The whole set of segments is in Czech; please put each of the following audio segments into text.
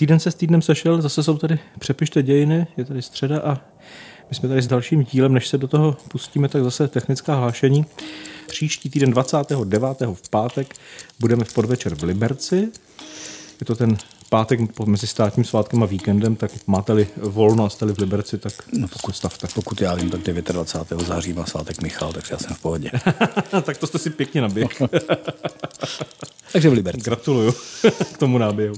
Týden se s týdnem sešel, zase jsou tady Přepište dějiny, je tady středa a my jsme tady s dalším dílem, než se do toho pustíme, tak zase technická hlášení. Příští týden 29. v pátek budeme v podvečer v Liberci. Je to ten pátek mezi státním svátkem a víkendem, tak máte-li volno a jste v Liberci, tak no, pokud stavte. Pokud já vím, tak 29. září má svátek Michal, takže já jsem v pohodě. tak to jste si pěkně naběh. takže v Liberci. Gratuluju k tomu náběhu.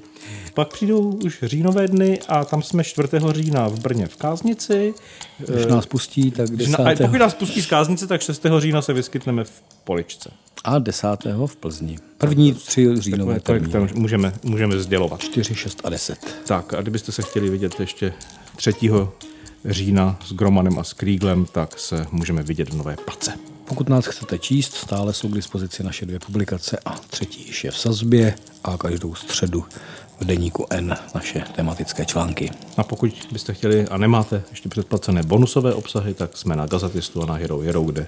Pak přijdou už říjnové dny a tam jsme 4. října v Brně v Káznici. Když nás pustí, tak 10. A pokud nás pustí z Káznice, tak 6. října se vyskytneme v Poličce. A 10. v Plzni. První tři říjnové termíny. Tak můžeme, můžeme sdělovat. 4, 6 a 10. Tak a kdybyste se chtěli vidět ještě 3. října s Gromanem a s Kríglem, tak se můžeme vidět v Nové Pace. Pokud nás chcete číst, stále jsou k dispozici naše dvě publikace a třetí již je v sazbě a každou středu v deníku N naše tematické články. A pokud byste chtěli a nemáte ještě předplacené bonusové obsahy, tak jsme na Gazetistu a na Hero Hero, kde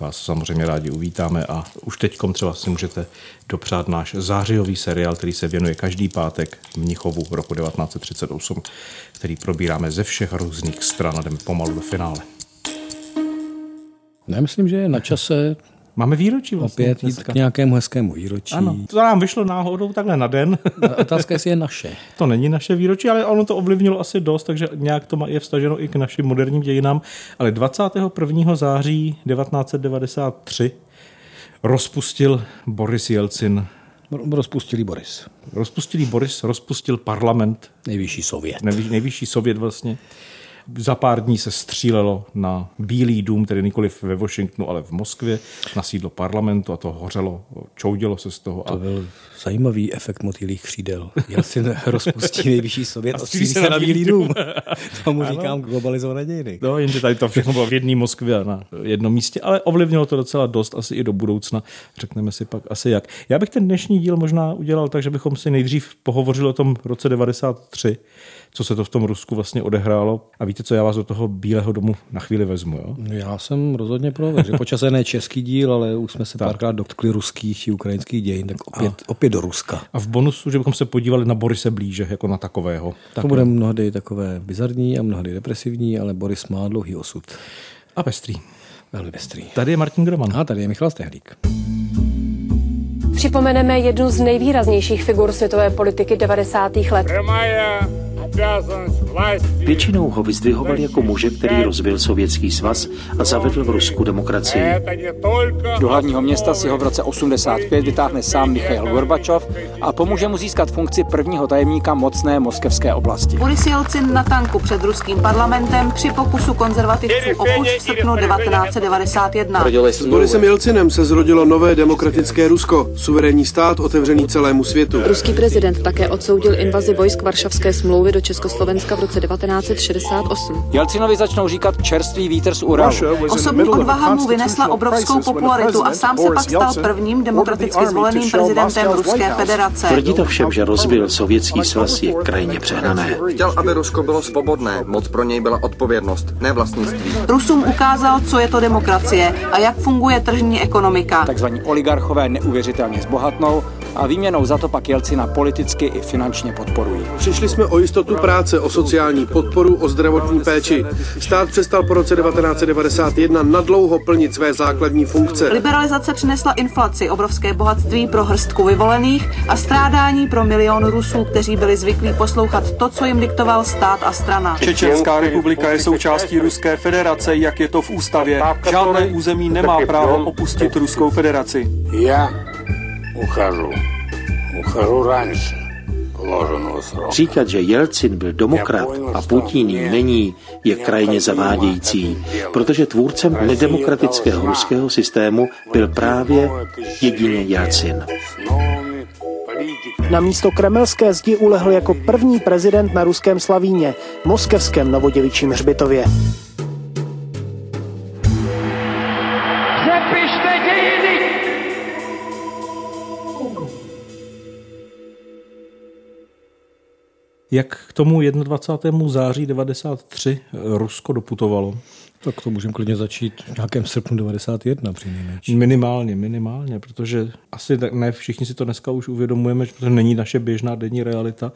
vás samozřejmě rádi uvítáme a už teďkom třeba si můžete dopřát náš zářijový seriál, který se věnuje každý pátek v Mnichovu roku 1938, který probíráme ze všech různých stran a jdeme pomalu do finále. Já myslím, že je na čase Máme výročí vlastně. Opět jít k nějakému hezkému výročí. Ano, to nám vyšlo náhodou takhle na den. Otázka, jestli je naše. to není naše výročí, ale ono to ovlivnilo asi dost, takže nějak to je vstaženo i k našim moderním dějinám. Ale 21. září 1993 rozpustil Boris Jelcin Rozpustili Boris. Rozpustili Boris, rozpustil parlament. Nejvyšší sovět. Nejvyšší, nejvyšší sovět vlastně. Za pár dní se střílelo na Bílý dům, tedy nikoliv ve Washingtonu, ale v Moskvě, na sídlo parlamentu a to hořelo, čoudilo se z toho. To byl zajímavý efekt motýlých křídel. Já si rozpustí nejvyšší sovět a střílí se na Bílý dům. Tomu ano. říkám globalizované dějiny. No, jenže tady to všechno bylo v jedné Moskvě a na jednom místě, ale ovlivnilo to docela dost, asi i do budoucna. Řekneme si pak asi jak. Já bych ten dnešní díl možná udělal tak, že bychom si nejdřív pohovořili o tom roce 93, co se to v tom Rusku vlastně odehrálo. A víte co, já vás do toho Bílého domu na chvíli vezmu. Jo? Já jsem rozhodně pro, že počasé ne český díl, ale už jsme se tak. párkrát dotkli ruských i ukrajinských dějin, tak opět, a. opět do Ruska. A v bonusu, že bychom se podívali na Borise blíže, jako na takového. Tak to bude mnohdy takové bizarní a mnohdy depresivní, ale Boris má dlouhý osud. A pestrý. Velmi pestrý. Tady je Martin Groman. A tady je Michal Stehlík. Připomeneme jednu z nejvýraznějších figur světové politiky 90. let. Většinou ho vyzdvihoval jako muže, který rozbil sovětský svaz a zavedl v Rusku demokracii. Do hlavního města si ho v roce 85 vytáhne sám Michail Gorbačov a pomůže mu získat funkci prvního tajemníka mocné moskevské oblasti. Boris Jelcin na tanku před ruským parlamentem při pokusu konzervativců o puč v srpnu 1991. S Borisem Jelcinem se zrodilo nové demokratické Rusko, suverénní stát otevřený celému světu. Ruský prezident také odsoudil invazi vojsk Varšavské smlouvy do Československa v roce 1968. Jelcinovi začnou říkat čerstvý vítr z Uralu. Osobní odvaha mu vynesla obrovskou popularitu a sám se pak stal prvním demokraticky zvoleným prezidentem Ruské federace. Tvrdí to všem, že rozbil sovětský svaz je krajně přehnané. Chtěl, aby Rusko bylo svobodné. Moc pro něj byla odpovědnost, ne vlastnictví. Rusům ukázal, co je to demokracie a jak funguje tržní ekonomika. Takzvaní oligarchové neuvěřitelně zbohatnou a výměnou za to pak Jelcina politicky i finančně podporují. Přišli jsme o jistotu práce, o sociální podporu, o zdravotní péči. Stát přestal po roce 1991 nadlouho plnit své základní funkce. Liberalizace přinesla inflaci, obrovské bohatství pro hrstku vyvolených a strádání pro milion Rusů, kteří byli zvyklí poslouchat to, co jim diktoval stát a strana. Čečenská republika je součástí Ruské federace, jak je to v ústavě. Žádné území nemá právo opustit Ruskou federaci. Já uchážu. Uchážu раньше. Říkat, že Jelcin byl demokrat a Putin není, je krajně zavádějící, protože tvůrcem nedemokratického ruského systému byl právě jedině Jelcin. Na místo kremelské zdi ulehl jako první prezident na ruském Slavíně, moskevském novoděvičím hřbitově. Jak k tomu 21. září 93 Rusko doputovalo? Tak to můžeme klidně začít v nějakém srpnu 91 přinejmenším. Minimálně, minimálně, protože asi ne všichni si to dneska už uvědomujeme, že to není naše běžná denní realita,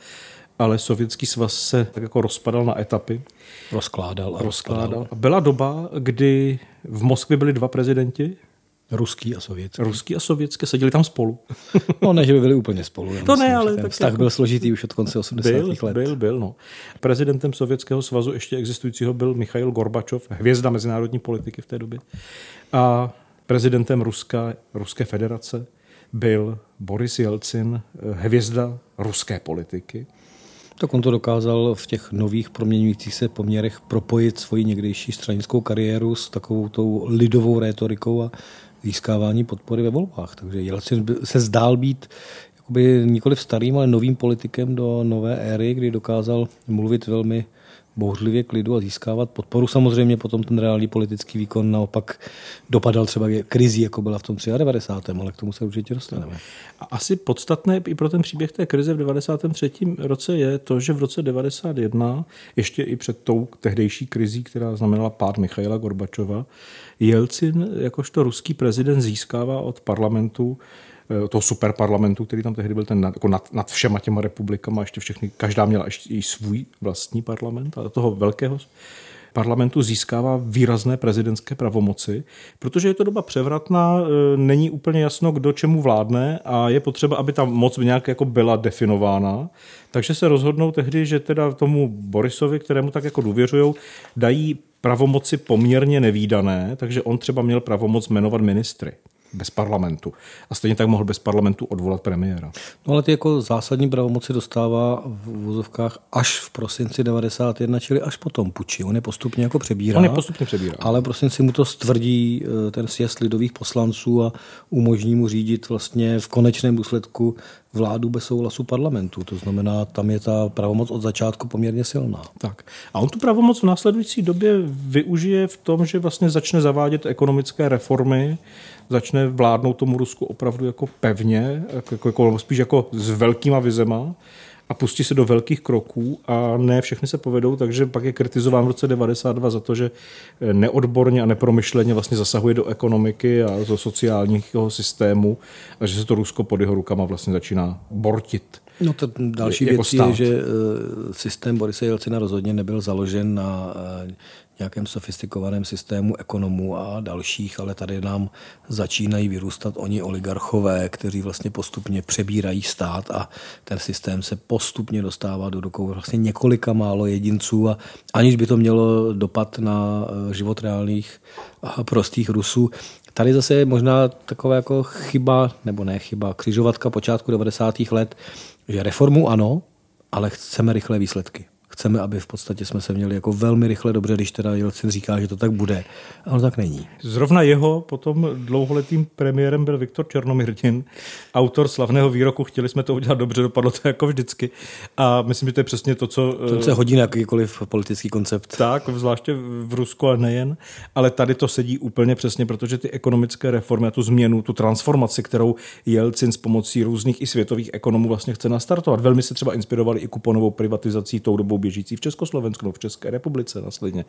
ale sovětský svaz se tak jako rozpadal na etapy. Rozkládal a rozkládal. rozkládal. Byla doba, kdy v Moskvě byli dva prezidenti, Ruský a sovětský. Ruský a sovětský, seděli tam spolu. no ne, že by byli úplně spolu. To myslím, ne, ale ten tak vztah jako... byl složitý už od konce 80. byl, let. Byl, byl, no. Prezidentem Sovětského svazu ještě existujícího byl Michail Gorbačov, hvězda mezinárodní politiky v té době. A prezidentem Ruska, Ruské federace byl Boris Jelcin, hvězda ruské politiky. Tak on to dokázal v těch nových proměňujících se poměrech propojit svoji někdejší stranickou kariéru s takovou tou lidovou rétorikou a získávání podpory ve volbách. Takže Jelcin se zdál být jakoby nikoli starým, ale novým politikem do nové éry, kdy dokázal mluvit velmi bouřlivě k lidu a získávat podporu. Samozřejmě potom ten reálný politický výkon naopak dopadal třeba krizí, jako byla v tom 93. ale k tomu se určitě dostaneme. A asi podstatné i pro ten příběh té krize v 93. roce je to, že v roce 91, ještě i před tou tehdejší krizí, která znamenala pád Michaila Gorbačova, Jelcin jakožto ruský prezident získává od parlamentu Eh, toho superparlamentu, který tam tehdy byl ten jako nad, nad všema těma republikama, ještě všechny, každá měla ještě i svůj vlastní parlament, ale toho velkého parlamentu získává výrazné prezidentské pravomoci, protože je to doba převratná, eh, není úplně jasno, kdo čemu vládne a je potřeba, aby ta moc nějak jako byla definována. Takže se rozhodnou tehdy, že teda tomu Borisovi, kterému tak jako důvěřují, dají pravomoci poměrně nevýdané, takže on třeba měl pravomoc jmenovat ministry bez parlamentu. A stejně tak mohl bez parlamentu odvolat premiéra. No ale ty jako zásadní pravomoci dostává v vozovkách až v prosinci 91, čili až potom puči. On je postupně jako přebírá. On je postupně přebírá. Ale prosinci mu to stvrdí eh, ten sjezd lidových poslanců a umožní mu řídit vlastně v konečném důsledku vládu bez souhlasu parlamentu. To znamená, tam je ta pravomoc od začátku poměrně silná. Tak. A on tu pravomoc v následující době využije v tom, že vlastně začne zavádět ekonomické reformy, začne vládnout tomu Rusku opravdu jako pevně, jako, jako, spíš jako s velkýma vizema a pustí se do velkých kroků a ne všechny se povedou, takže pak je kritizován v roce 92 za to, že neodborně a nepromyšleně vlastně zasahuje do ekonomiky a do sociálního systému a že se to Rusko pod jeho rukama vlastně začíná bortit. No to další jako věc stát. je, že eh, systém Borise Jelcina rozhodně nebyl založen na eh, nějakém sofistikovaném systému ekonomů a dalších, ale tady nám začínají vyrůstat oni oligarchové, kteří vlastně postupně přebírají stát a ten systém se postupně dostává do rukou vlastně několika málo jedinců a aniž by to mělo dopad na eh, život reálných a prostých Rusů, Tady zase je možná taková jako chyba, nebo ne chyba, křižovatka počátku 90. let, že reformu ano, ale chceme rychlé výsledky chceme, aby v podstatě jsme se měli jako velmi rychle dobře, když teda Jelcin říká, že to tak bude. A ono tak není. Zrovna jeho potom dlouholetým premiérem byl Viktor Černomyrdin, autor slavného výroku Chtěli jsme to udělat dobře, dopadlo to jako vždycky. A myslím, že to je přesně to, co... To se hodí na jakýkoliv politický koncept. Tak, zvláště v Rusku a nejen. Ale tady to sedí úplně přesně, protože ty ekonomické reformy a tu změnu, tu transformaci, kterou Jelcin s pomocí různých i světových ekonomů vlastně chce nastartovat. Velmi se třeba inspirovali i kuponovou privatizací tou dobou běžící v Československu nebo v České republice následně.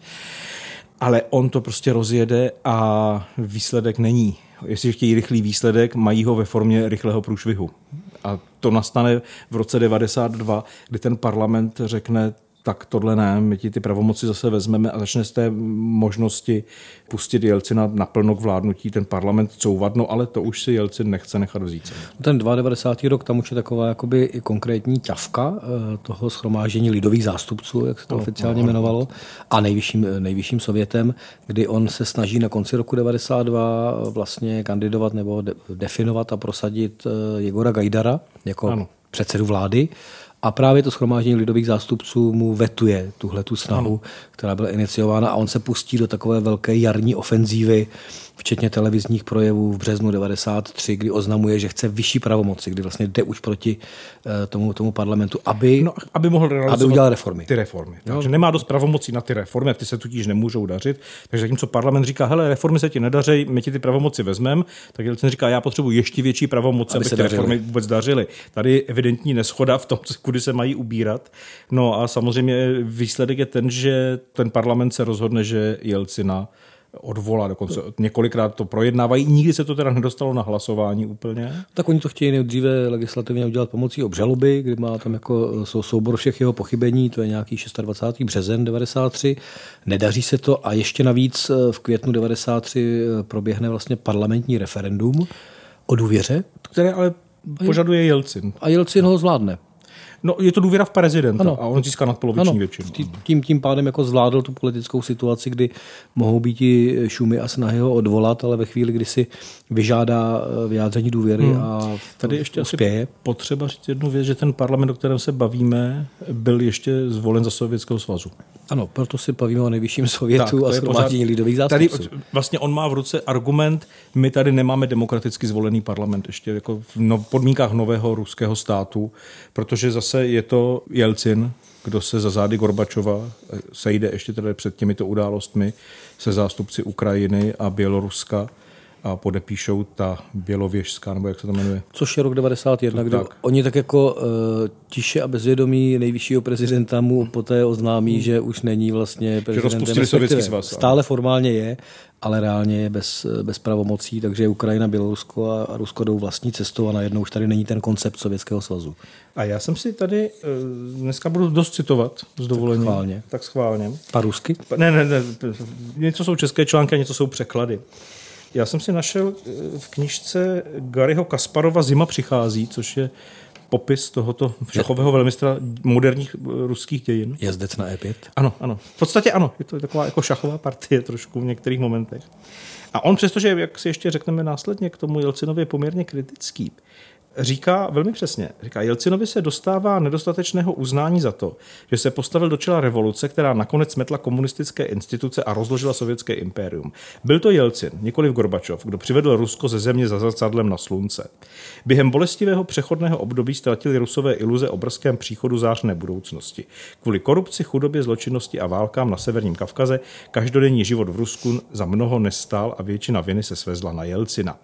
Ale on to prostě rozjede a výsledek není. Jestli chtějí rychlý výsledek, mají ho ve formě rychlého průšvihu. A to nastane v roce 92, kdy ten parlament řekne, tak tohle ne, my ti ty pravomoci zase vezmeme a začne z té možnosti pustit Jelcina naplno k vládnutí ten parlament couvat, no ale to už si Jelcin nechce nechat vzít. Ten 92. rok, tam už je taková jakoby i konkrétní ťavka eh, toho schromáždění lidových zástupců, jak se to no, oficiálně no, jmenovalo, a nejvyšším, nejvyšším sovětem, kdy on se snaží na konci roku 92 vlastně kandidovat nebo definovat a prosadit eh, Jegora Gajdara jako ano. předsedu vlády a právě to schromáždění lidových zástupců mu vetuje tuhle tu snahu, která byla iniciována a on se pustí do takové velké jarní ofenzívy, včetně televizních projevů v březnu 93, kdy oznamuje, že chce vyšší pravomoci, kdy vlastně jde už proti eh, tomu, tomu parlamentu, aby, no, aby mohl aby udělal reformy. Ty reformy. Jo. Takže nemá dost pravomocí na ty reformy a ty se tudíž nemůžou dařit. Takže zatímco parlament říká, hele, reformy se ti nedaří, my ti ty pravomoci vezmeme, tak Jelcin říká, já potřebuji ještě větší pravomoci, aby, aby se ty dařili. reformy vůbec dařily. Tady je evidentní neschoda v tom, kudy se mají ubírat. No a samozřejmě výsledek je ten, že ten parlament se rozhodne, že Jelcina odvolat, dokonce několikrát to projednávají, nikdy se to teda nedostalo na hlasování úplně. Tak oni to chtějí nejdříve legislativně udělat pomocí obžaloby, kdy má tam jako jsou soubor všech jeho pochybení, to je nějaký 26. březen 93. Nedaří se to a ještě navíc eh, v květnu 93 eh, proběhne vlastně parlamentní referendum o důvěře. Které ale požaduje Jelcin. A Jelcin ho zvládne. No, je to důvěra v prezidenta ano. a on získá nadpoloviční ano. většinu. Tím, tím pádem jako zvládl tu politickou situaci, kdy mohou být i šumy a snahy ho odvolat, ale ve chvíli, kdy si vyžádá eh, vyjádření důvěry hmm. a Tady ještě uspěje. asi potřeba říct jednu věc, že ten parlament, o kterém se bavíme, byl ještě zvolen za Sovětského svazu. Ano, proto si bavíme o nejvyšším sovětu tak, a shromáždění lidových zástupců. Tady vlastně on má v ruce argument, my tady nemáme demokraticky zvolený parlament ještě jako v no, podmínkách nového ruského státu, protože zase je to Jelcin, kdo se za zády Gorbačova sejde ještě tedy před těmito událostmi se zástupci Ukrajiny a Běloruska a podepíšou ta bělověžská, nebo jak se to jmenuje. Což je rok 91, kdy tak. oni tak jako uh, tiše a bezvědomí nejvyššího prezidenta mu poté oznámí, hmm. že už není vlastně prezidentem. Že svaz. Stále formálně je, ale reálně je bez, bez pravomocí, takže Ukrajina, Bělorusko a, a Rusko jdou vlastní cestou a najednou už tady není ten koncept Sovětského svazu. A já jsem si tady, uh, dneska budu dost citovat s dovolením. Tak schválně. Tak schválně. Pa rusky? Ne, ne, ne. Něco jsou české články a něco jsou překlady. Já jsem si našel eh, v knižce Garyho Kasparova Zima přichází, což je popis tohoto šachového velmistra moderních eh, ruských dějin. Jezdec na E5? Ano, ano. V podstatě ano. Je to taková jako šachová partie trošku v některých momentech. A on přestože, jak si ještě řekneme následně, k tomu Jelcinovi je poměrně kritický, říká velmi přesně. Říká, Jelcinovi se dostává nedostatečného uznání za to, že se postavil do čela revoluce, která nakonec smetla komunistické instituce a rozložila sovětské impérium. Byl to Jelcin, nikoli Gorbačov, kdo přivedl Rusko ze země za zrcadlem na slunce. Během bolestivého přechodného období ztratili Rusové iluze o brzkém příchodu zářné budoucnosti. Kvůli korupci, chudobě, zločinnosti a válkám na severním Kavkaze každodenní život v Rusku za mnoho nestál a většina viny se svezla na Jelcina.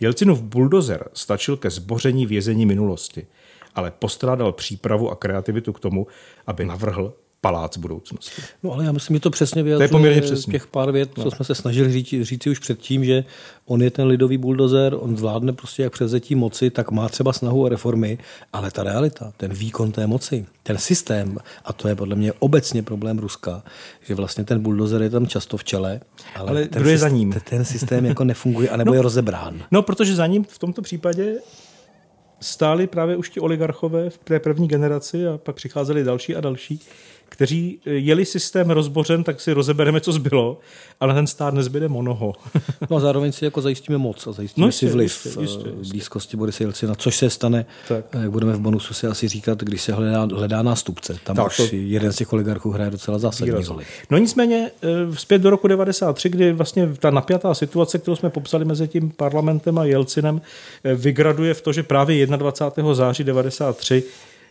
Jelcinův buldozer stačil ke zboření vězení minulosti, ale postrádal přípravu a kreativitu k tomu, aby navrhl palác budoucnosti. No ale já myslím, že to přesně vyjadřuje to je poměrně přesně. těch pár vět, co no. jsme se snažili říct, říci už předtím, že on je ten lidový buldozer, on zvládne prostě jak převzetí moci, tak má třeba snahu o reformy, ale ta realita, ten výkon té moci, ten systém, a to je podle mě obecně problém Ruska, že vlastně ten buldozer je tam často v čele, ale, ale ten, kdo je za ním? Ten, ten systém jako nefunguje, anebo no, je rozebrán. No, protože za ním v tomto případě stáli právě už ti oligarchové v té první generaci a pak přicházeli další a další kteří eh, jeli systém rozbořen, tak si rozebereme, co zbylo, ale ten stát nezbyde mnoho. no a zároveň si jako zajistíme moc a zajistíme no, si vliv jistě, jistě, jistě. Eh, blízkosti Borise Jelcina, což se stane, tak. jak budeme v bonusu si asi říkat, když se hledá, hledá nástupce. Tam tak, už to... jeden z těch oligarchů hraje docela zásadní roli. No nicméně eh, zpět do roku 93, kdy vlastně ta napjatá situace, kterou jsme popsali mezi tím parlamentem a Jelcinem, vygraduje v to, že právě 21. září 93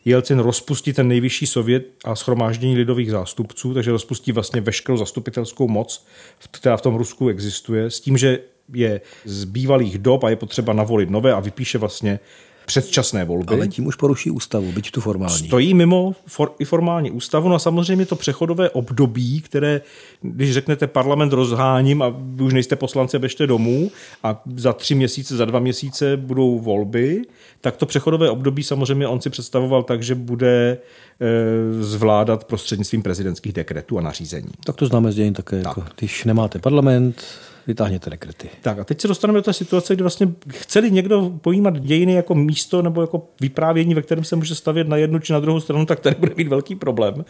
Jelcin rozpustí ten nejvyšší sovět a schromáždění lidových zástupců, takže rozpustí vlastně veškerou zastupitelskou moc, která v tom Rusku existuje, s tím, že je z bývalých dob a je potřeba navolit nové a vypíše vlastně předčasné volby. Ale tím už poruší ústavu, byť tu formální. Stojí mimo for, i formální ústavu, no a samozřejmě to přechodové období, které, když řeknete parlament rozháním a vy už nejste poslanci, běžte domů a za tři měsíce, za dva měsíce budou volby, tak to přechodové období samozřejmě on si představoval tak, že bude e, zvládat prostřednictvím prezidentských dekretů a nařízení. Tak to známe z dějin také. Tak. Jako, když nemáte parlament, vytáhněte dekrety. Tak a teď se dostaneme do té situace, kdy vlastně chceli někdo pojímat dějiny jako místo nebo jako vyprávění, ve kterém se může stavět na jednu či na druhou stranu, tak tady bude mít velký problém,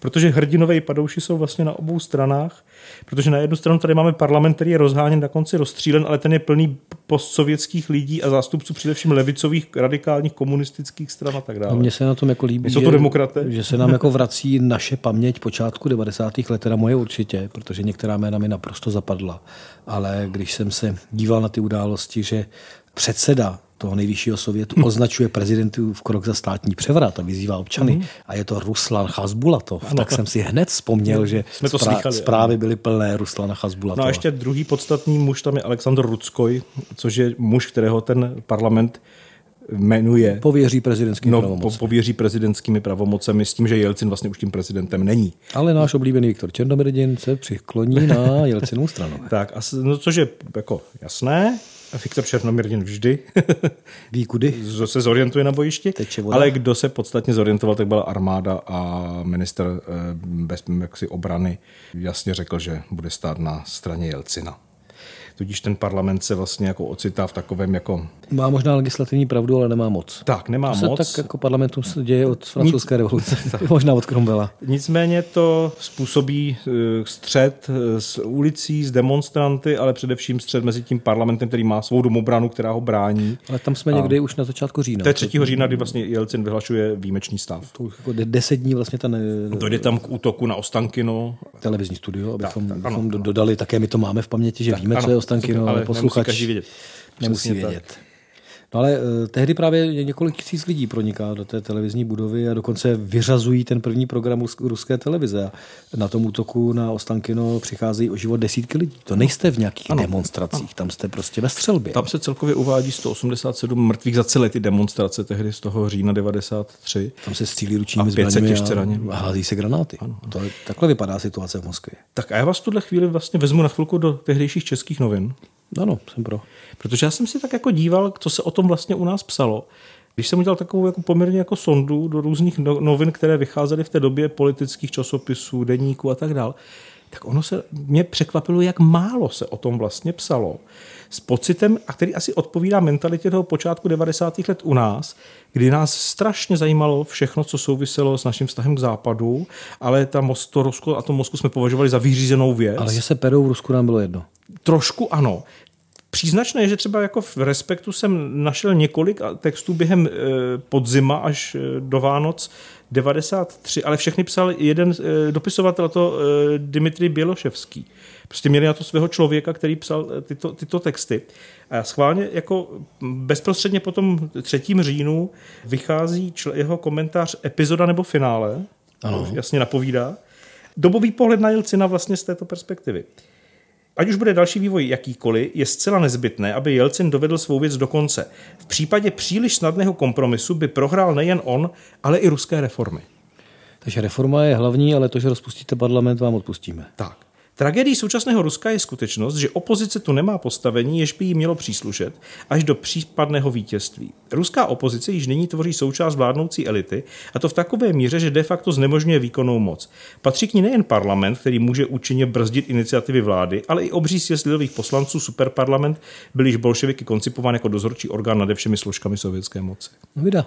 protože hrdinové i padouši jsou vlastně na obou stranách, protože na jednu stranu tady máme parlament, který je rozháněn, na konci rozstřílen, ale ten je plný postsovětských lidí a zástupců především levicových, radikálních komunistických stran a tak dále. A mně se na tom jako líbí, jsou to demokraté? že se nám jako vrací naše paměť počátku 90. let, teda moje určitě, protože některá jména mi naprosto zapadla ale když jsem se díval na ty události, že předseda toho nejvyššího sovětu označuje prezidentu v krok za státní převrat a vyzývá občany. Mm. A je to Ruslan Chazbulatov. Ano. Tak jsem si hned vzpomněl, že Jsme to sprá- slýchali, zprávy byly plné Ruslana Chazbulatova. No a ještě druhý podstatný muž tam je Aleksandr Ruckoj, což je muž, kterého ten parlament jmenuje. Pověří prezidentskými no, pravomocemi. pověří prezidentskými pravomocemi s tím, že Jelcin vlastně už tím prezidentem není. Ale náš oblíbený Viktor Černomyrdin se přikloní na Jelcinovou stranu. tak, a, no, což je jako jasné, Viktor Černomyrdin vždy ví kudy, se zorientuje na bojišti, ale kdo se podstatně zorientoval, tak byla armáda a minister eh, bez jaksi obrany jasně řekl, že bude stát na straně Jelcina tudíž ten parlament se vlastně jako ocitá v takovém jako... Má možná legislativní pravdu, ale nemá moc. Tak, nemá to se moc. tak jako parlamentu se děje od francouzské Nic... revoluce, možná od Cromwella. Nicméně to způsobí eh, střed eh, s ulicí, s demonstranty, ale především střed mezi tím parlamentem, který má svou domobranu, která ho brání. Ale tam jsme a... někdy už na začátku října. To je 3. října, kdy vlastně Jelcin vyhlašuje výjimečný stav. To už jako deset dní vlastně ten... Dojde tam k útoku na Ostankino. Televizní studio, abychom, tak, abychom ano, dodali, také my to máme v paměti, že tak, víme, ano, co je Ostankino, ale posluchač nemusí vědět. Nemusí vědět. Tak. No ale uh, tehdy právě několik tisíc lidí proniká do té televizní budovy a dokonce vyřazují ten první program ruské televize. A na tom útoku na Ostankino přicházejí o život desítky lidí. To nejste v nějakých ano. demonstracích, ano. tam jste prostě ve střelbě. Tam se celkově uvádí 187 mrtvých za celé ty demonstrace tehdy z toho října 93. Tam se střílí ručními zbraněmi a, a hází se granáty. Ano. To je, takhle vypadá situace v Moskvě. Tak a já vás tuhle chvíli vlastně vezmu na chvilku do tehdejších českých novin. Ano, jsem pro. Protože já jsem si tak jako díval, co se o tom vlastně u nás psalo. Když jsem udělal takovou jako poměrně jako sondu do různých no, novin, které vycházely v té době politických časopisů, denníků a tak dál, tak ono se mě překvapilo, jak málo se o tom vlastně psalo. S pocitem, a který asi odpovídá mentalitě toho počátku 90. let u nás, kdy nás strašně zajímalo všechno, co souviselo s naším vztahem k západu, ale ta to Rusko a to Moskvu jsme považovali za vyřízenou věc. Ale že se perou v Rusku nám bylo jedno. Trošku ano. Příznačné je, že třeba jako v Respektu jsem našel několik textů během eh, podzima až eh, do Vánoc 93, ale všechny psal jeden eh, dopisovatel, to Dimitri Běloševský. Prostě měli na to svého člověka, který psal tyto, tyto texty. A schválně jako bezprostředně po tom 3. říjnu vychází čl- jeho komentář epizoda nebo finále, ano. jasně napovídá. Dobový pohled na Jelcina vlastně z této perspektivy. Ať už bude další vývoj jakýkoliv, je zcela nezbytné, aby Jelcin dovedl svou věc do konce. V případě příliš snadného kompromisu by prohrál nejen on, ale i ruské reformy. Takže reforma je hlavní, ale to, že rozpustíte parlament, vám odpustíme. Tak. Tragédií současného Ruska je skutečnost, že opozice tu nemá postavení, jež by jí mělo příslušet, až do případného vítězství. Ruská opozice již nyní tvoří součást vládnoucí elity, a to v takové míře, že de facto znemožňuje výkonnou moc. Patří k ní nejen parlament, který může účinně brzdit iniciativy vlády, ale i obří sjezd lidových poslanců superparlament byl již bolševiky koncipován jako dozorčí orgán nad všemi složkami sovětské moci. Vida.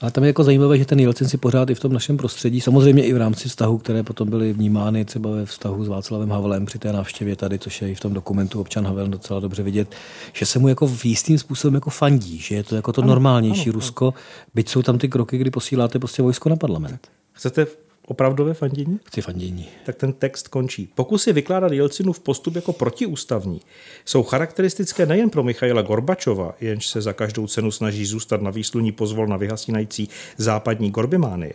Ale tam je jako zajímavé, že ten Jelcin si pořád i v tom našem prostředí, samozřejmě i v rámci vztahu, které potom byly vnímány třeba ve vztahu s Václavem Havlem při té návštěvě tady, což je i v tom dokumentu občan Havel docela dobře vidět, že se mu jako v jistým způsobem jako fandí, že je to jako to ano, normálnější ano, Rusko, ano. byť jsou tam ty kroky, kdy posíláte prostě vojsko na parlament. Chcete opravdové fandění? Chci fandění. Tak ten text končí. Pokusy vykládat Jelcinu v postup jako protiústavní jsou charakteristické nejen pro Michaila Gorbačova, jenž se za každou cenu snaží zůstat na výsluní pozvol na vyhasínající západní Gorbimánie.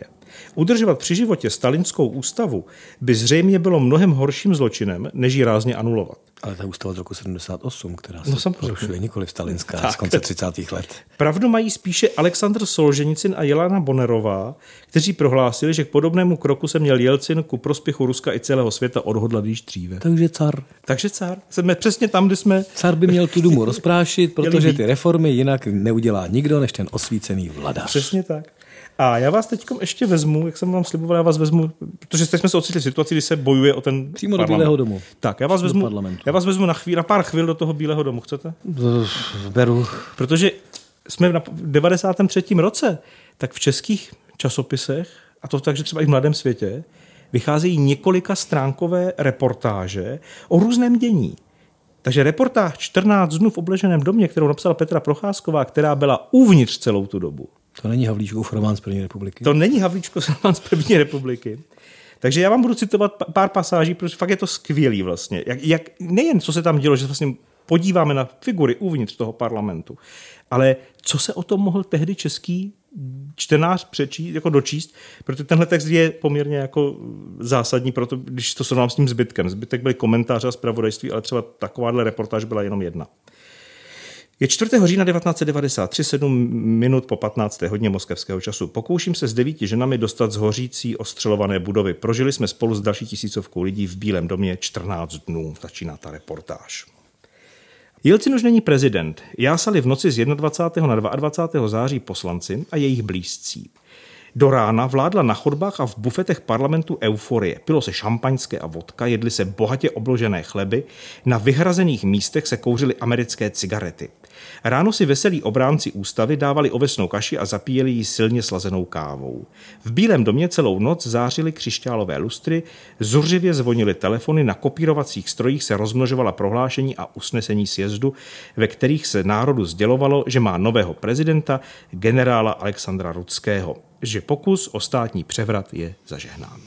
Udržovat při životě stalinskou ústavu by zřejmě bylo mnohem horším zločinem, než ji rázně anulovat. Ale ta ústava z roku 78, která se no, porušuje nikoli stalinská tak. z konce 30. let. Pravdu mají spíše Aleksandr Solženicin a Jelana Bonerová, kteří prohlásili, že k podobnému kroku se měl Jelcin ku prospěchu Ruska i celého světa odhodlat již dříve. Takže car. Takže car. Jsme přesně tam, kde jsme... Car by měl tu dumu rozprášit, protože ty reformy jinak neudělá nikdo, než ten osvícený vladař. Přesně tak. A já vás teď ještě vezmu, jak jsem vám sliboval, já vás vezmu, protože teď jsme se ocitli v situaci, kdy se bojuje o ten Přímo parlament. do Bílého domu. Tak, já vás vezmu, já vás vezmu na, chvíli, na pár chvil do toho Bílého domu, chcete? Beru. Protože jsme v 93. roce, tak v českých časopisech, a to takže třeba i v Mladém světě, vycházejí několika stránkové reportáže o různém dění. Takže reportáž 14 dnů v obleženém domě, kterou napsala Petra Procházková, která byla uvnitř celou tu dobu, to není Havlíčkův román z první republiky. To není Havlíčkův román z první republiky. Takže já vám budu citovat pár pasáží, protože fakt je to skvělý vlastně. Jak, jak, nejen co se tam dělo, že vlastně podíváme na figury uvnitř toho parlamentu, ale co se o tom mohl tehdy český čtenář přečíst, jako dočíst, protože tenhle text je poměrně jako zásadní, proto, když to srovnám s tím zbytkem. Zbytek byly komentáře a zpravodajství, ale třeba takováhle reportáž byla jenom jedna. Je 4. října 1993, 7 minut po 15. hodině moskevského času. Pokouším se s devíti ženami dostat z hořící ostřelované budovy. Prožili jsme spolu s další tisícovkou lidí v Bílém domě 14 dnů. Začíná ta reportáž. Jelcin už není prezident. Jásali v noci z 21. na 22. září poslanci a jejich blízcí. Do rána vládla na chodbách a v bufetech parlamentu euforie. Pilo se šampaňské a vodka, jedly se bohatě obložené chleby, na vyhrazených místech se kouřily americké cigarety. Ráno si veselí obránci ústavy dávali ovesnou kaši a zapíjeli ji silně slazenou kávou. V Bílém domě celou noc zářily křišťálové lustry, zuřivě zvonily telefony, na kopírovacích strojích se rozmnožovala prohlášení a usnesení sjezdu, ve kterých se národu sdělovalo, že má nového prezidenta, generála Alexandra Rudského, že pokus o státní převrat je zažehnán.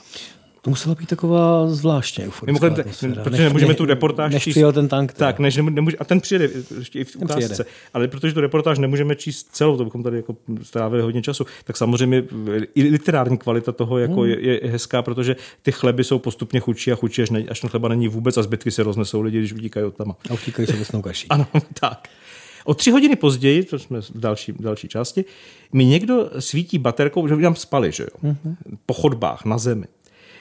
To musela být taková zvláštně euforická Mimochodem, protože než, nemůžeme tu reportáž než číst. ten tank. Teda. Tak, než nemůže, a ten přijede ještě i v ukázce. Ale protože tu reportáž nemůžeme číst celou, to bychom tady jako strávili hodně času, tak samozřejmě i literární kvalita toho jako hmm. je, je, hezká, protože ty chleby jsou postupně chudší a chudší, až, ne, až ten chleba není vůbec a zbytky se roznesou lidi, když utíkají od tam. A utíkají se vesnou kaší. ano, tak. O tři hodiny později, to jsme v další, v další části, mi někdo svítí baterkou, že tam spali, že jo, mm-hmm. po chodbách na zemi.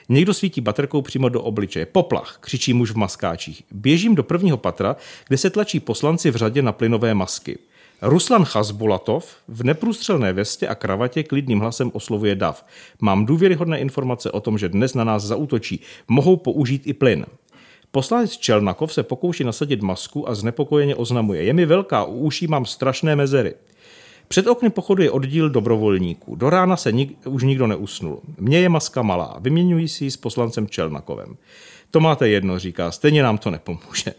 Někdo svítí baterkou přímo do obličeje. Poplach, křičí muž v maskáčích. Běžím do prvního patra, kde se tlačí poslanci v řadě na plynové masky. Ruslan Chazbulatov v neprůstřelné vestě a kravatě klidným hlasem oslovuje DAV. Mám důvěryhodné informace o tom, že dnes na nás zautočí. Mohou použít i plyn. Poslanec Čelnakov se pokouší nasadit masku a znepokojeně oznamuje. Je mi velká, u uší mám strašné mezery. Před okny pochodu je oddíl dobrovolníků. Do rána se nik, už nikdo neusnul. Mně je maska malá, vyměňují si ji s poslancem Čelnakovem. To máte jedno, říká, stejně nám to nepomůže.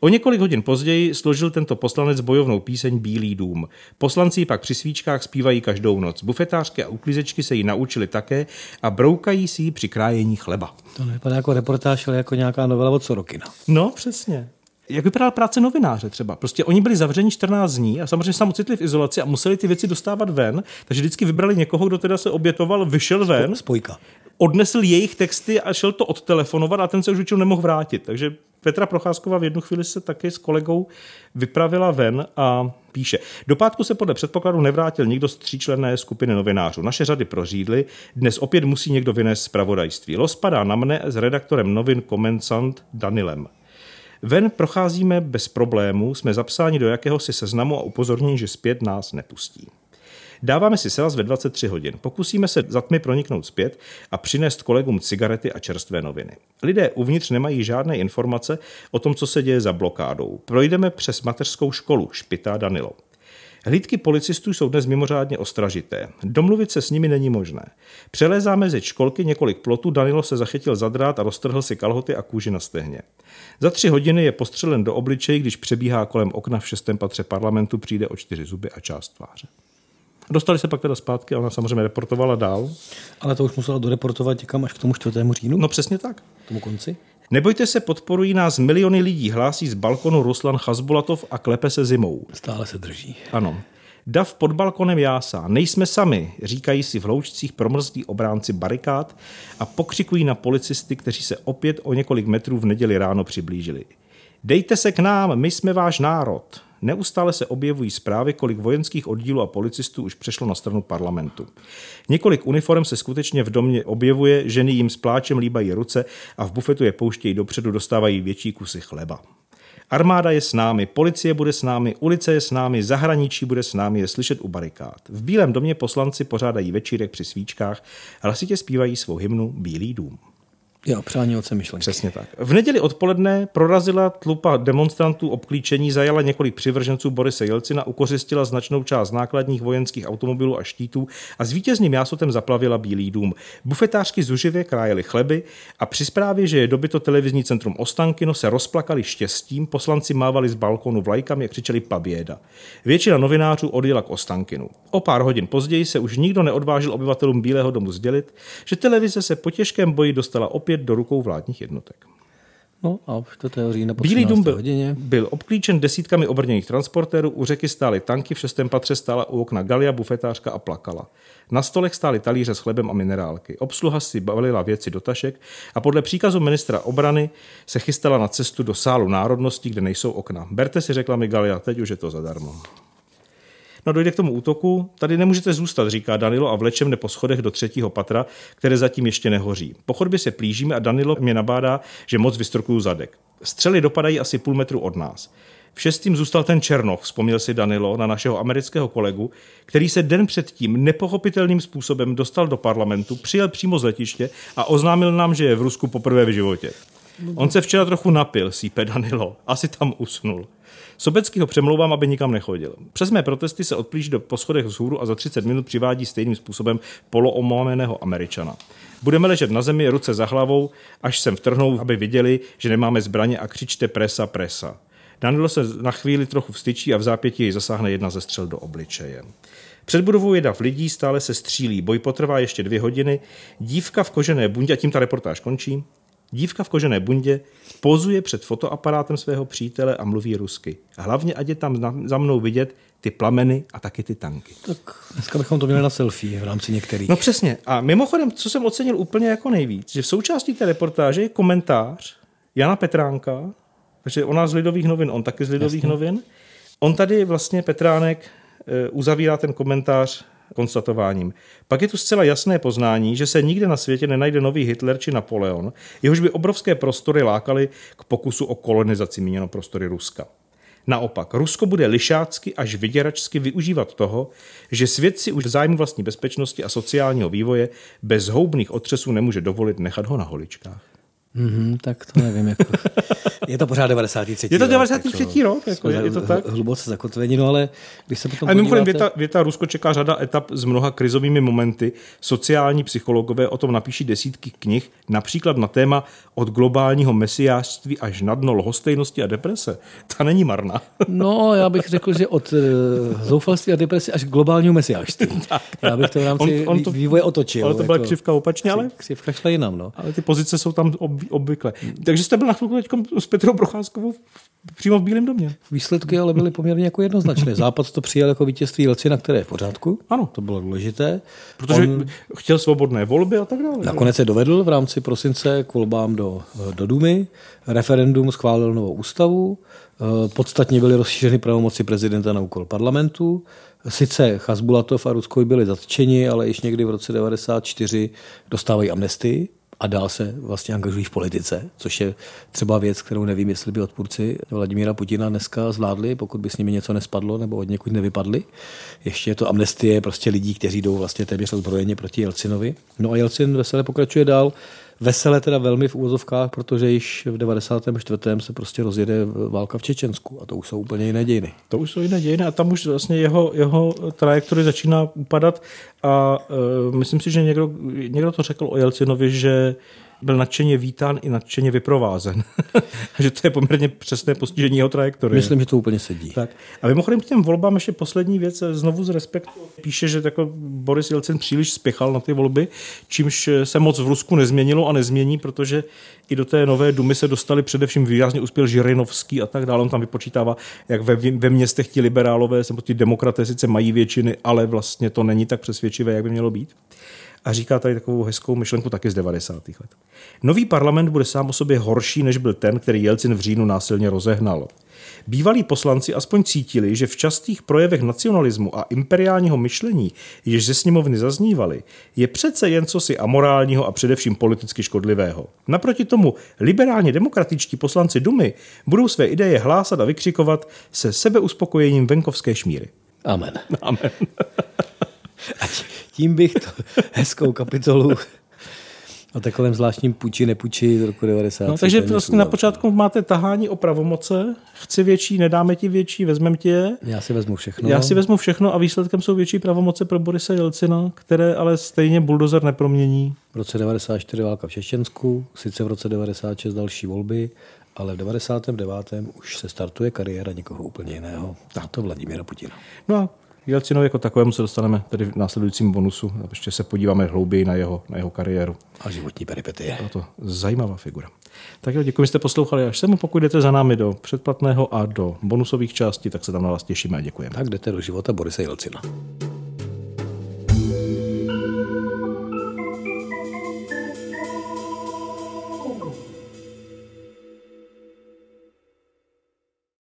O několik hodin později složil tento poslanec bojovnou píseň Bílý dům. Poslanci pak při svíčkách zpívají každou noc. Bufetářky a uklízečky se jí naučili také a broukají si ji při krájení chleba. To nevypadá jako reportáž, ale jako nějaká novela od Sorokina. No, přesně jak vypadala práce novináře třeba. Prostě oni byli zavřeni 14 dní a samozřejmě se ocitli v izolaci a museli ty věci dostávat ven, takže vždycky vybrali někoho, kdo teda se obětoval, vyšel ven. Spojka. Odnesl jejich texty a šel to odtelefonovat a ten se už většinou nemohl vrátit. Takže Petra Procházková v jednu chvíli se taky s kolegou vypravila ven a píše. Do pátku se podle předpokladu nevrátil nikdo z tříčlenné skupiny novinářů. Naše řady prořídly, dnes opět musí někdo vynést zpravodajství. Los padá na mne s redaktorem novin Komensant Danilem. Ven procházíme bez problémů, jsme zapsáni do jakéhosi seznamu a upozornění, že zpět nás nepustí. Dáváme si selaz ve 23 hodin. Pokusíme se za tmy proniknout zpět a přinést kolegům cigarety a čerstvé noviny. Lidé uvnitř nemají žádné informace o tom, co se děje za blokádou. Projdeme přes mateřskou školu, špitá Danilo. Hlídky policistů jsou dnes mimořádně ostražité. Domluvit se s nimi není možné. Přelézáme ze školky několik plotů, Danilo se zachytil za drát a roztrhl si kalhoty a kůži na stehně. Za tři hodiny je postřelen do obličej, když přebíhá kolem okna v šestém patře parlamentu, přijde o čtyři zuby a část tváře. Dostali se pak teda zpátky a ona samozřejmě reportovala dál. Ale to už musela doreportovat někam až k tomu 4. říjnu? No přesně tak. K tomu konci? Nebojte se, podporují nás miliony lidí, hlásí z balkonu Ruslan Chazbulatov a klepe se zimou. Stále se drží. Ano. Dav pod balkonem jásá. Nejsme sami, říkají si v loučcích promrzlí obránci barikád a pokřikují na policisty, kteří se opět o několik metrů v neděli ráno přiblížili. Dejte se k nám, my jsme váš národ. Neustále se objevují zprávy, kolik vojenských oddílů a policistů už přešlo na stranu parlamentu. Několik uniform se skutečně v domě objevuje, ženy jim s pláčem líbají ruce a v bufetu je pouštějí dopředu, dostávají větší kusy chleba. Armáda je s námi, policie bude s námi, ulice je s námi, zahraničí bude s námi, je slyšet u barikád. V Bílém domě poslanci pořádají večírek při svíčkách, hlasitě zpívají svou hymnu Bílý dům. Jo, přání oce myšlenky. Přesně tak. V neděli odpoledne prorazila tlupa demonstrantů obklíčení, zajala několik přivrženců Borise Jelcina, ukořistila značnou část nákladních vojenských automobilů a štítů a s vítězným jásotem zaplavila Bílý dům. Bufetářky zuživě krájeli chleby a při zprávě, že je dobyto televizní centrum Ostankino, se rozplakali štěstím, poslanci mávali z balkonu vlajkami a křičeli paběda. Většina novinářů odjela k Ostankinu. O pár hodin později se už nikdo neodvážil obyvatelům Bílého domu sdělit, že televize se po těžkém boji dostala opět opět do rukou vládních jednotek. No a 4. října po Bílý dům byl, hodině. byl obklíčen desítkami obrněných transportérů, u řeky stály tanky, v šestém patře stála u okna Galia, bufetářka a plakala. Na stolech stály talíře s chlebem a minerálky. Obsluha si balila věci do tašek a podle příkazu ministra obrany se chystala na cestu do sálu národností, kde nejsou okna. Berte si, řekla mi Galia, teď už je to zadarmo. No dojde k tomu útoku. Tady nemůžete zůstat, říká Danilo a vlečem jde po schodech do třetího patra, které zatím ještě nehoří. Po chodbě se plížíme a Danilo mě nabádá, že moc vystrkuju zadek. Střely dopadají asi půl metru od nás. V šestým zůstal ten Černoch, vzpomněl si Danilo na našeho amerického kolegu, který se den předtím nepochopitelným způsobem dostal do parlamentu, přijel přímo z letiště a oznámil nám, že je v Rusku poprvé v životě. On se včera trochu napil, sípe Danilo, asi tam usnul. Sobecký ho přemlouvám, aby nikam nechodil. Přes mé protesty se odplíž do poschodech vzhůru a za 30 minut přivádí stejným způsobem poloomámeného Američana. Budeme ležet na zemi, ruce za hlavou, až sem vtrhnou, aby viděli, že nemáme zbraně a křičte presa, presa. Danilo se na chvíli trochu vstyčí a v zápětí jej zasáhne jedna ze střel do obličeje. Před budovou je dav lidí, stále se střílí. Boj potrvá ještě dvě hodiny. Dívka v kožené bundě, a tím ta reportáž končí, Dívka v kožené bundě pozuje před fotoaparátem svého přítele a mluví rusky. Hlavně, ať je tam za mnou vidět ty plameny a taky ty tanky. Tak dneska bychom to měli na selfie v rámci některých. No přesně. A mimochodem, co jsem ocenil úplně jako nejvíc, že v součástí té reportáže je komentář Jana Petránka, takže ona z Lidových novin, on taky z Lidových Jasně. novin. On tady vlastně Petránek eh, uzavírá ten komentář konstatováním. Pak je tu zcela jasné poznání, že se nikde na světě nenajde nový Hitler či Napoleon, jehož by obrovské prostory lákaly k pokusu o kolonizaci míněno prostory Ruska. Naopak, Rusko bude lišácky až vyděračsky využívat toho, že svět si už v zájmu vlastní bezpečnosti a sociálního vývoje bez houbných otřesů nemůže dovolit nechat ho na holičkách. Mm-hmm, tak to nevím. Jako. Je to pořád 93. Je to 93. rok, rok jako, je, je to tak? Hluboce zakotvení, no ale když se potom A mimochodem podíváte... věta, věta Rusko čeká řada etap s mnoha krizovými momenty. Sociální psychologové o tom napíší desítky knih, například na téma od globálního mesiářství až na dno lhostejnosti a deprese. Ta není marná. No, já bych řekl, že od uh, zoufalství a deprese až k globálního mesiářství. já bych to v rámci on, on to, vývoje otočil. Ale to byla jako, křivka opačně, ale... Křivka šla jinam, no. Ale ty pozice jsou tam ob, obvykle. Takže jste byl na chvilku teď s Petrou Procházkovou přímo v Bílém domě. Výsledky ale byly poměrně jako jednoznačné. Západ to přijal jako vítězství Jelcina, které je v pořádku. Ano. To bylo důležité. Protože On chtěl svobodné volby a tak dále. Nakonec se dovedl v rámci prosince k volbám do, do Dumy. Referendum schválil novou ústavu. Eh, podstatně byly rozšířeny pravomoci prezidenta na úkol parlamentu. Sice Chazbulatov a Ruskoj byli zatčeni, ale již někdy v roce 1994 dostávají amnestii a dál se vlastně angažují v politice, což je třeba věc, kterou nevím, jestli by odpůrci Vladimíra Putina dneska zvládli, pokud by s nimi něco nespadlo nebo od někud nevypadli. Ještě je to amnestie prostě lidí, kteří jdou vlastně téměř ozbrojeně proti Jelcinovi. No a Jelcin veselé pokračuje dál. Veselé teda velmi v úvozovkách, protože již v 94. se prostě rozjede válka v Čečensku a to už jsou úplně jiné dějiny. To už jsou jiné dějiny a tam už vlastně jeho, jeho trajektory začíná upadat a uh, myslím si, že někdo, někdo to řekl o Jelcinovi, že byl nadšeně vítán i nadšeně vyprovázen. že to je poměrně přesné postižení jeho trajektorie. Myslím, že to úplně sedí. Tak. A mimochodem k těm volbám ještě poslední věc, znovu z respektu. Píše, že jako Boris Jelcin příliš spěchal na ty volby, čímž se moc v Rusku nezměnilo a nezmění, protože i do té nové dumy se dostali především výrazně uspěl Žirinovský a tak dále. On tam vypočítává, jak ve, ve městech ti liberálové, nebo ti demokraté sice mají většiny, ale vlastně to není tak přesvědčivé, jak by mělo být a říká tady takovou hezkou myšlenku taky z 90. let. Nový parlament bude sám o sobě horší, než byl ten, který Jelcin v říjnu násilně rozehnal. Bývalí poslanci aspoň cítili, že v častých projevech nacionalismu a imperiálního myšlení, jež ze sněmovny zaznívaly, je přece jen cosi amorálního a především politicky škodlivého. Naproti tomu liberálně demokratičtí poslanci Dumy budou své ideje hlásat a vykřikovat se sebeuspokojením venkovské šmíry. Amen. Amen. Tím bych to hezkou kapitolu o takovém zvláštním půči nepůči z roku 90. No, takže vlastně na počátku máte tahání o pravomoce, chci větší, nedáme ti větší, vezmeme ti je. Já si vezmu všechno. Já si vezmu všechno a výsledkem jsou větší pravomoce pro Borise Jelcina, které ale stejně buldozer nepromění. V roce 94 válka v Čečensku, sice v roce 96 další volby, ale v 99. už se startuje kariéra někoho úplně jiného, a to Vladimíra Putina. No a Jelcinovi jako takovému se dostaneme tedy v následujícím bonusu a ještě se podíváme hlouběji na jeho, na jeho kariéru. A životní peripetie. Byla to zajímavá figura. Tak jo, děkuji, že jste poslouchali až sem. Pokud jdete za námi do předplatného a do bonusových částí, tak se tam na vás těšíme a děkujeme. Tak jdete do života Borise Jelcina.